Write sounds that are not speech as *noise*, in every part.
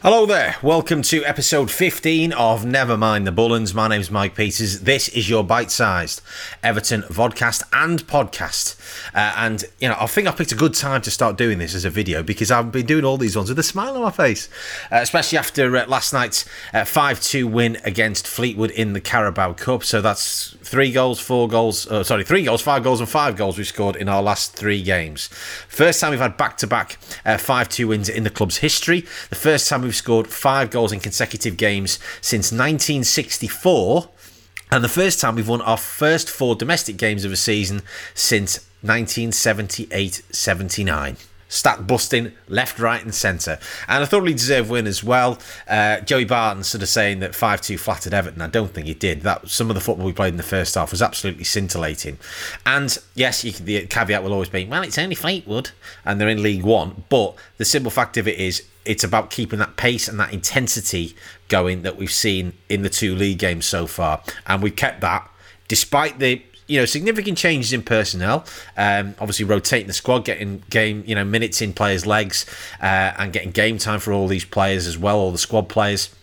Hello there. Welcome to episode 15 of Never Mind the Bullens. My name's Mike Peters. This is your bite-sized Everton vodcast and podcast. Uh, and you know, I think I picked a good time to start doing this as a video because I've been doing all these ones with a smile on my face, uh, especially after uh, last night's uh, 5-2 win against Fleetwood in the Carabao Cup. So that's three goals, four goals. Oh, sorry, three goals, five goals, and five goals we've scored in our last three games. First time we've had back-to-back 5-2 uh, wins in the club's history. The first time we've scored five goals in consecutive games since 1964. And the first time we've won our first four domestic games of a season since 1978 79 stat busting left, right, and centre. And a thoroughly deserved win as well. Uh, Joey Barton sort of saying that 5 2 flattered Everton. I don't think he did. That Some of the football we played in the first half was absolutely scintillating. And yes, can, the caveat will always be, well, it's only Fleetwood and they're in League One. But the simple fact of it is, it's about keeping that pace and that intensity going that we've seen in the two league games so far. And we've kept that despite the you know significant changes in personnel. Um, obviously, rotating the squad, getting game you know minutes in players' legs, uh, and getting game time for all these players as well, all the squad players.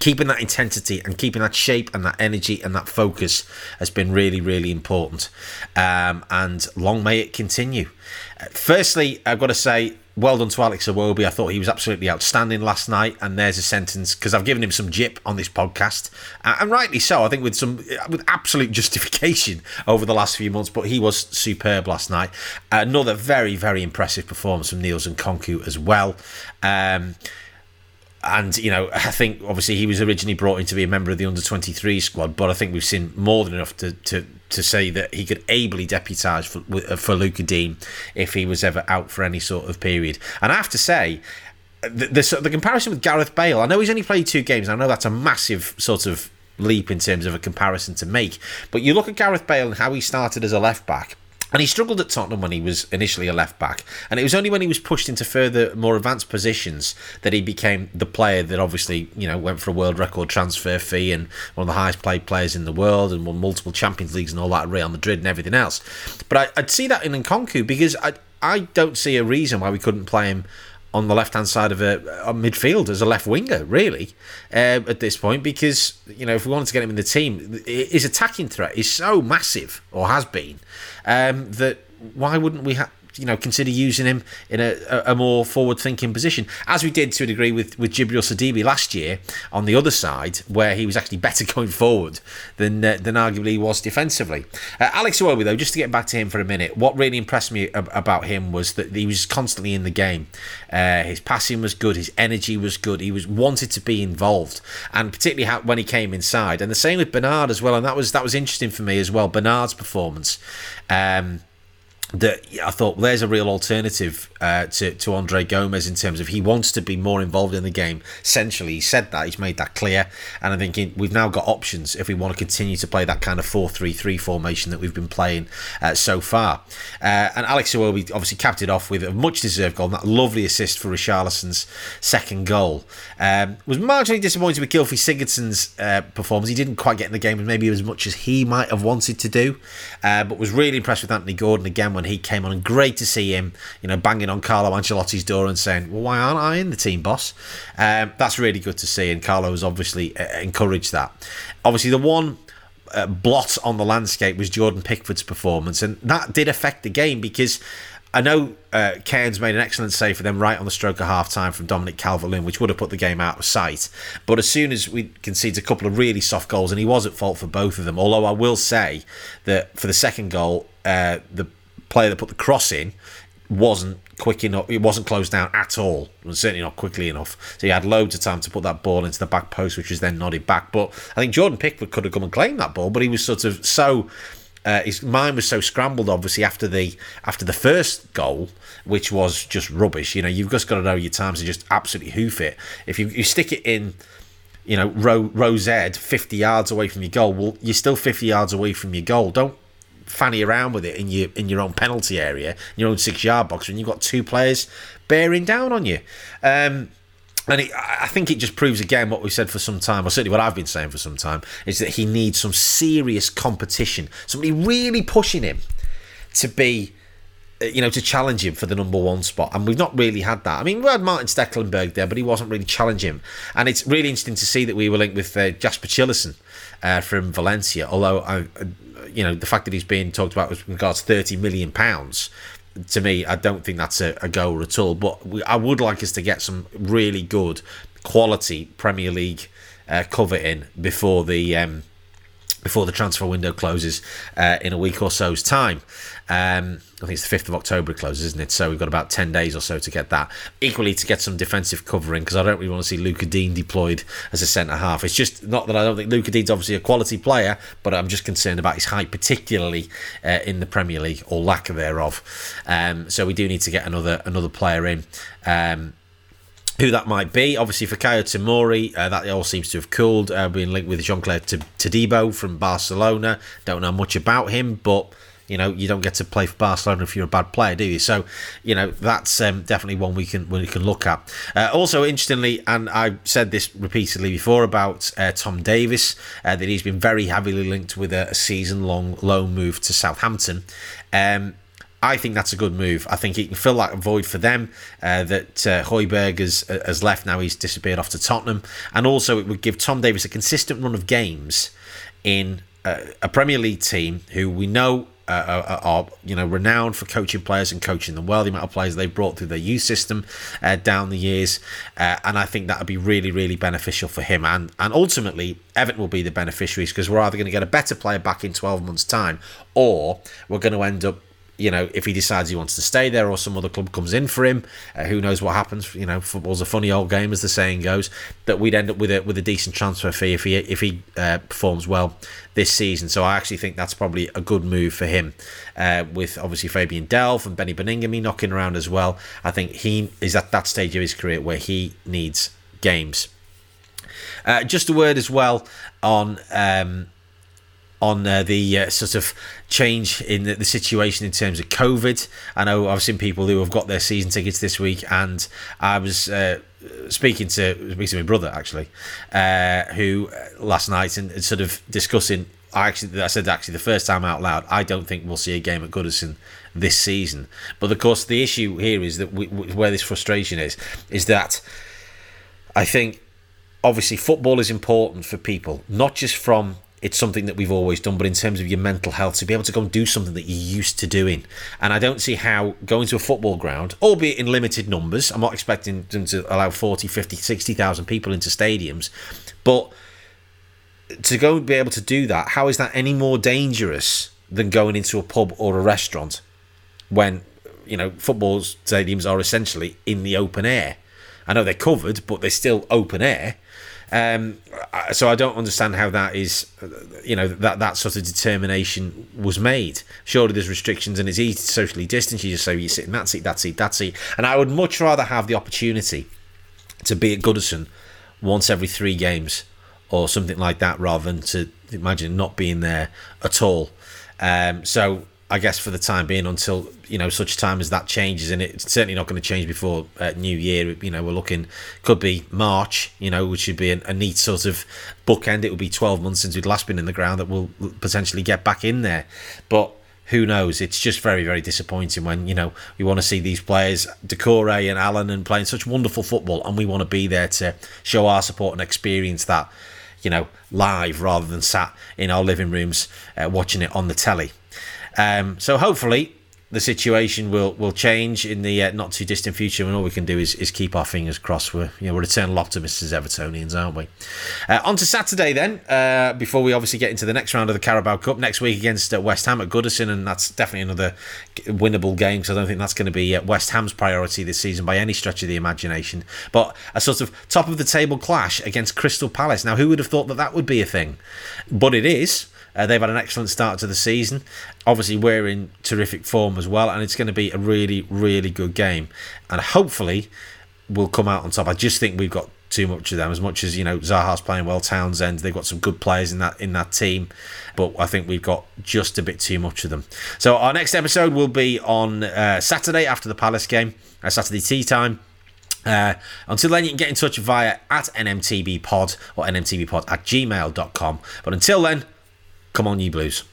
Keeping that intensity and keeping that shape and that energy and that focus has been really, really important. Um, and long may it continue. Uh, firstly, I've got to say well done to Alex Iwobi. I thought he was absolutely outstanding last night. And there's a sentence because I've given him some jip on this podcast, and rightly so. I think with some with absolute *laughs* justification over the last few months. But he was superb last night. Another very very impressive performance from Niels Nkounkou as well. Um, and you know, I think obviously he was originally brought in to be a member of the under twenty three squad, but I think we've seen more than enough to to, to say that he could ably deputise for uh, for Lucas Digne if he was ever out for any sort of period. And I have to say. The, the, the comparison with Gareth Bale, I know he's only played two games. I know that's a massive sort of leap in terms of a comparison to make. But you look at Gareth Bale and how he started as a left back, and he struggled at Tottenham when he was initially a left back. And it was only when he was pushed into further, more advanced positions that he became the player that obviously, you know, went for a world record transfer fee and one of the highest paid players in the world and won multiple Champions Leagues and all that at Real Madrid and everything else. But I, would see that in Nkounkou because I, I don't see a reason why we couldn't play him on the left hand side of a, a, midfield as a left winger, really, uh, at this point, because you know if we wanted to get him in the team, his attacking threat is so massive, or has been, um, that why wouldn't we have? You know consider using him in a, a more forward thinking position. As we did to a degree with with Djibril Sidibe last year on the other side where he was actually better *laughs* going forward than uh, than arguably he was defensively. Uh, Alex Iwobi though just to get back to him for a minute what really impressed me ab- about him was that he was constantly in the game. Uh, his passing was good his energy was good he was wanted to be involved. And particularly how, when he came inside and the same with Bernard as well and that was that was interesting for me as well Bernard's performance. Um, that I thought well, there's a real alternative uh, to to Andre Gomes in terms of he wants to be more involved in the game. Essentially, he said that he's made that clear, and I think we've now got options if we want to continue to play that kind of four-three-three formation that we've been playing uh, so far. Uh, and Alex Iwobi obviously capped it off with a much deserved goal, and that lovely assist for Richarlison's second goal. Um, was marginally disappointed with Gylfi Sigurdsson's uh, performance. He didn't quite get in the game maybe as much as he might have wanted to do, uh, but was really impressed with Anthony Gordon again when when he came on, and great to see him, you know, banging on Carlo Ancelotti's door and saying, "Well, why aren't I in the team, boss?" Um, that's really good to see, and Carlo has obviously uh, encouraged that. Obviously, the one uh, blot on the landscape was Jordan Pickford's performance, and that did affect the game because I know uh, Cairns made an excellent save for them right on the stroke of half time from Dominic Calvert Lewin, which would have put the game out of sight. But as soon as we conceded a couple of really soft goals, and he was at fault for both of them, although I will say that for the second goal, uh, the player that put the cross in wasn't quick enough. It wasn't closed down at all. Was certainly not quickly enough. So he had loads of time to put that ball into the back post, which was then nodded back. But I think Jordan Pickford could have come and claimed that ball, but he was sort of so. Uh, his mind was so scrambled, obviously after the after the first goal, which was just rubbish. You know, you've just got to know your times and just absolutely hoof it. If you, you stick it in, you know, row row Z, fifty yards away from your goal, well, you're still fifty yards away from your goal. Don't fanny around with it in your in your own penalty area, your own six yard box, when you've got two players bearing down on you. Um, and it, I think it just proves again what we've said for some time, or certainly what I've been saying for some time, is that he needs some serious competition, somebody really pushing him to be you know, to challenge him for the number one spot. And we've not really had that. I mean, we had Martin Stekelenburg there, but he wasn't really challenging. And it's really interesting to see that we were linked with uh, Jasper Cillessen uh, from Valencia. Although, I, you know, the fact that he's being talked about with regards to £30 million, to me, I don't think that's a, a goal at all. But we, I would like us to get some really good quality Premier League uh, cover in before the. Um, before the transfer window closes uh, in a week or so's time. Um, I think it's the 5th of October it closes, isn't it? So we've got about 10 days or so to get that. Equally, to get some defensive covering, because I don't really want to see Luca Digne deployed as a centre half. It's just not that I don't think Luca Digne's obviously a quality player, but I'm just concerned about his height, particularly uh, in the Premier League, or lack thereof. Um, so we do need to get another another player in. Um, who that might be. Obviously, for Tomori, uh, that all seems to have cooled. Uh, being linked with Jean Clair Todibo from Barcelona. Don't know much about him, but you know you don't get to play for Barcelona if you're a bad player, do you? So you know that's um, definitely one we can we can look at. Uh, also, interestingly, and I said this repeatedly before about uh, Tom Davies, uh, that he's been very heavily linked with a, a season-long loan move to Southampton. Um, I think that's a good move. I think he can fill that void for them uh, that uh, has, has left. Now he's disappeared off to Tottenham. And also, it would give Tom Davies a consistent run of games in uh, a Premier League team who we know uh, are, are, you know renowned for coaching players and coaching them well. The amount of players they've brought through their youth system uh, down the years, uh, and I think that would be really really beneficial for him. And and ultimately, Everton will be the beneficiaries because we're either going to get a better player back in twelve months' time, or we're going to end up you know, if he decides he wants to stay there or some other club comes in for him, uh, who knows what happens? You know, football's a funny old game, as the saying goes. That we'd end up with a with a decent transfer fee if he if he uh, performs well this season. So I actually think that's probably a good move for him. Uh, with obviously Fabian Delph and Beni Baningime knocking around as well. I think he is at that stage of his career where he needs games. Uh, just a word as well on. Um, on uh, the uh, sort of change in the, the, situation in terms of COVID. I know I've seen people who have got their season tickets this week, and I was uh, speaking to speaking to my brother actually, uh, who uh, last night and, and, sort of discussing. I actually I said actually the first time out loud. I don't think we'll see a game at Goodison this season. But of course, the issue here is that we, where this frustration is is that I think obviously football is important for people, not just from it's something that we've always done, but in terms of your mental health, to be able to go and do something that you're used to doing. And I don't see how going to a football ground, albeit in limited numbers, I'm not expecting them to allow 40, 50, 60,000 people into stadiums, but to go and be able to do that, how is that any more dangerous than going into a pub or a restaurant when, you know, football stadiums are essentially in the open air? I know they're covered, but they're still open air. Um, so I don't understand how that is, you know, that that sort of determination was made. Surely there's restrictions and it's easy to socially distance. You just say you sit in that seat, that seat, that seat. And I would much rather have the opportunity to be at Goodison once every three games or something like that rather than to imagine not being there at all. Um, so I guess for the time being, until you know such time as that changes, and it's certainly not going to change before uh, New Year. You know, we're looking could be March. You know, which would be a, a neat sort of bookend. It would be twelve months since we'd last been in the ground that we'll potentially get back in there, but who knows? It's just very, very disappointing when you know we want to see these players, Doucouré and Allen, and playing such wonderful football, and we want to be there to show our support and experience that, you know, live rather than sat in our living rooms uh, watching it on the telly. Um, so hopefully the situation will will change in the uh, not too distant future, and all we can do is, is keep our fingers crossed. We're you know we're eternal optimists as Evertonians, aren't we? Uh, on to Saturday then. Uh, before we obviously get into the next round of the Carabao Cup next week against uh, West Ham at Goodison, and that's definitely another winnable game because I don't think that's going to be uh, West Ham's priority this season by any stretch of the imagination. But a sort of top of the table clash against Crystal Palace. Now, who would have thought that that would be a thing? But it is. Uh, they've had an excellent start to the season. Obviously, we're in terrific form as well, and it's going to be a really, really good game. And hopefully, we'll come out on top. I just think we've got too much of them. As much as you know, Zaha's playing well, Townsend, they've got some good players in that in that team, but I think we've got just a bit too much of them. So our next episode will be on uh, Saturday after the Palace game, uh, Saturday tea time. Uh, until then, you can get in touch via at NMTBpod or NMTBpod at gmail.com. But until then, Come on, you Blues.